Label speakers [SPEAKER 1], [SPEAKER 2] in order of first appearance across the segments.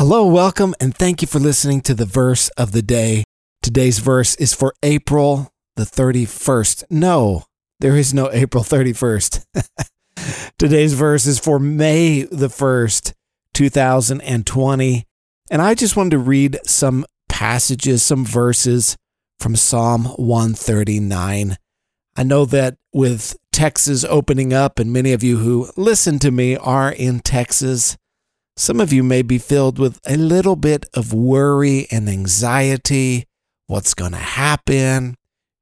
[SPEAKER 1] Hello, welcome, and thank you for listening to the verse of the day. Today's verse is for April the 31st. No, there is no April 31st. Today's verse is for May the 1st, 2020. And I just wanted to read some passages, some verses from Psalm 139. I know that with Texas opening up, and many of you who listen to me are in Texas, some of you may be filled with a little bit of worry and anxiety. What's going to happen?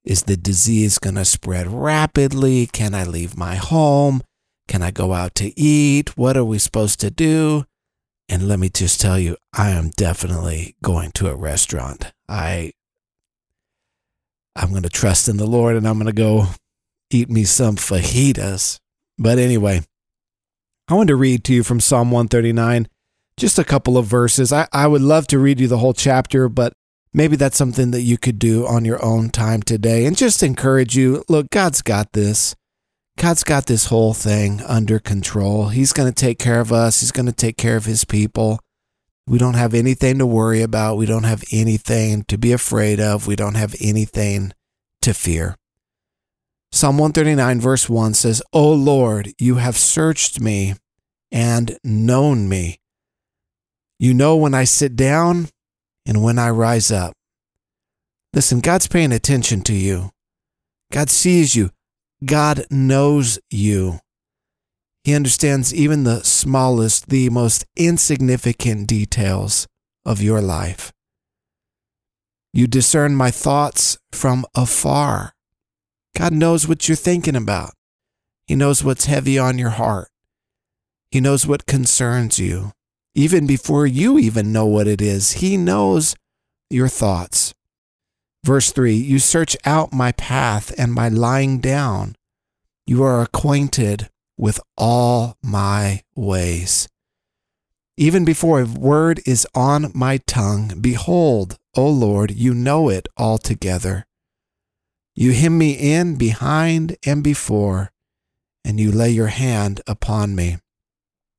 [SPEAKER 1] Is the disease going to spread rapidly? Can I leave my home? Can I go out to eat? What are we supposed to do? And let me just tell you, I am definitely going to a restaurant. I I'm going to trust in the Lord and I'm going to go eat me some fajitas. But anyway, I want to read to you from Psalm 139, just a couple of verses. I, I would love to read you the whole chapter, but maybe that's something that you could do on your own time today and just encourage you. Look, God's got this. God's got this whole thing under control. He's going to take care of us, He's going to take care of His people. We don't have anything to worry about. We don't have anything to be afraid of. We don't have anything to fear. Psalm 139, verse 1 says, O Lord, you have searched me and known me. You know when I sit down and when I rise up. Listen, God's paying attention to you. God sees you. God knows you. He understands even the smallest, the most insignificant details of your life. You discern my thoughts from afar. God knows what you're thinking about. He knows what's heavy on your heart. He knows what concerns you. Even before you even know what it is, He knows your thoughts. Verse 3 You search out my path and my lying down. You are acquainted with all my ways. Even before a word is on my tongue, behold, O Lord, you know it altogether. You hem me in behind and before, and you lay your hand upon me.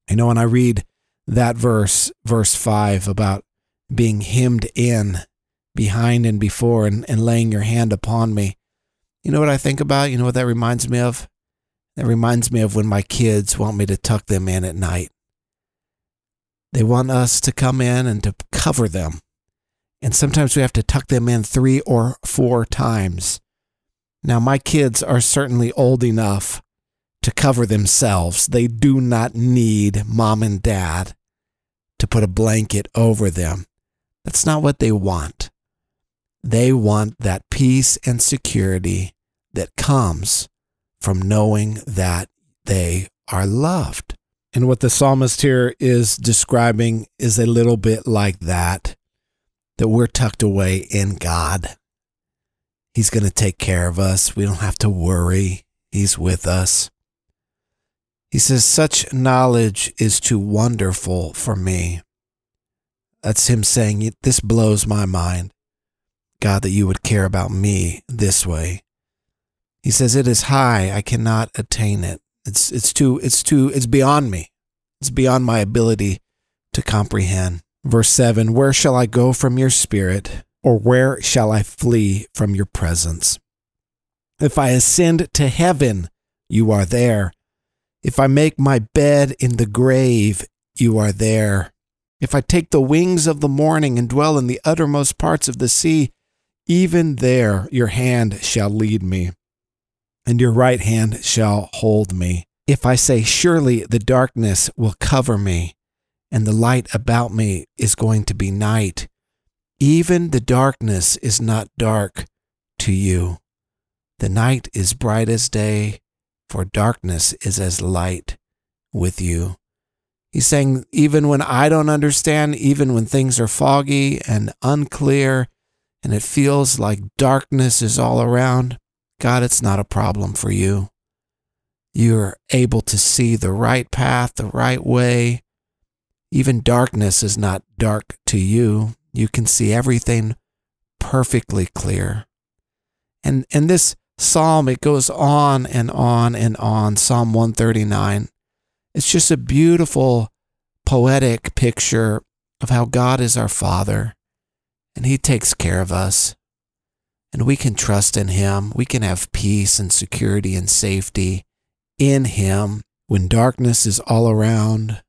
[SPEAKER 1] You know, when I read that verse, verse 5, about being hemmed in behind and before and, and laying your hand upon me, you know what I think about? You know what that reminds me of? That reminds me of when my kids want me to tuck them in at night. They want us to come in and to cover them. And sometimes we have to tuck them in three or four times. Now, my kids are certainly old enough to cover themselves. They do not need mom and dad to put a blanket over them. That's not what they want. They want that peace and security that comes from knowing that they are loved. And what the psalmist here is describing is a little bit like that that we're tucked away in God. He's going to take care of us. We don't have to worry. He's with us. He says, Such knowledge is too wonderful for me. That's him saying, This blows my mind. God, that you would care about me this way. He says, It is high, I cannot attain it. It's it's too it's too it's beyond me. It's beyond my ability to comprehend. Verse 7 Where shall I go from your spirit, or where shall I flee from your presence? If I ascend to heaven, you are there. If I make my bed in the grave, you are there. If I take the wings of the morning and dwell in the uttermost parts of the sea, even there your hand shall lead me and your right hand shall hold me. If I say, Surely the darkness will cover me, and the light about me is going to be night, even the darkness is not dark to you. The night is bright as day, for darkness is as light with you. He's saying, even when I don't understand, even when things are foggy and unclear, and it feels like darkness is all around, God, it's not a problem for you. You're able to see the right path, the right way. Even darkness is not dark to you. You can see everything perfectly clear. And and this psalm it goes on and on and on, Psalm 139. It's just a beautiful poetic picture of how God is our Father and He takes care of us. And we can trust in Him. We can have peace and security and safety in Him when darkness is all around,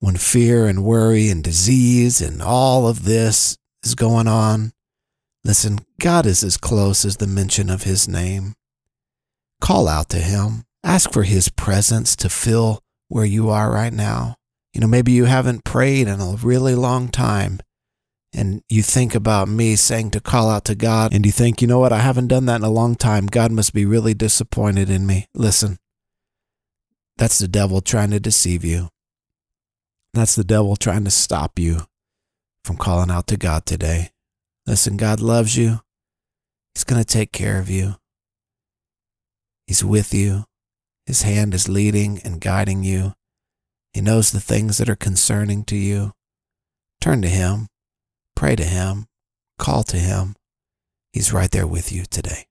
[SPEAKER 1] when fear and worry and disease and all of this is going on. Listen, God is as close as the mention of His name. Call out to Him. Ask for His presence to fill where you are right now. You know, maybe you haven't prayed in a really long time and you think about me saying to call out to God and you think, you know what, I haven't done that in a long time. God must be really disappointed in me. Listen, that's the devil trying to deceive you. That's the devil trying to stop you from calling out to God today. Listen, God loves you. He's going to take care of you. He's with you. His hand is leading and guiding you. He knows the things that are concerning to you. Turn to Him, pray to Him, call to Him. He's right there with you today.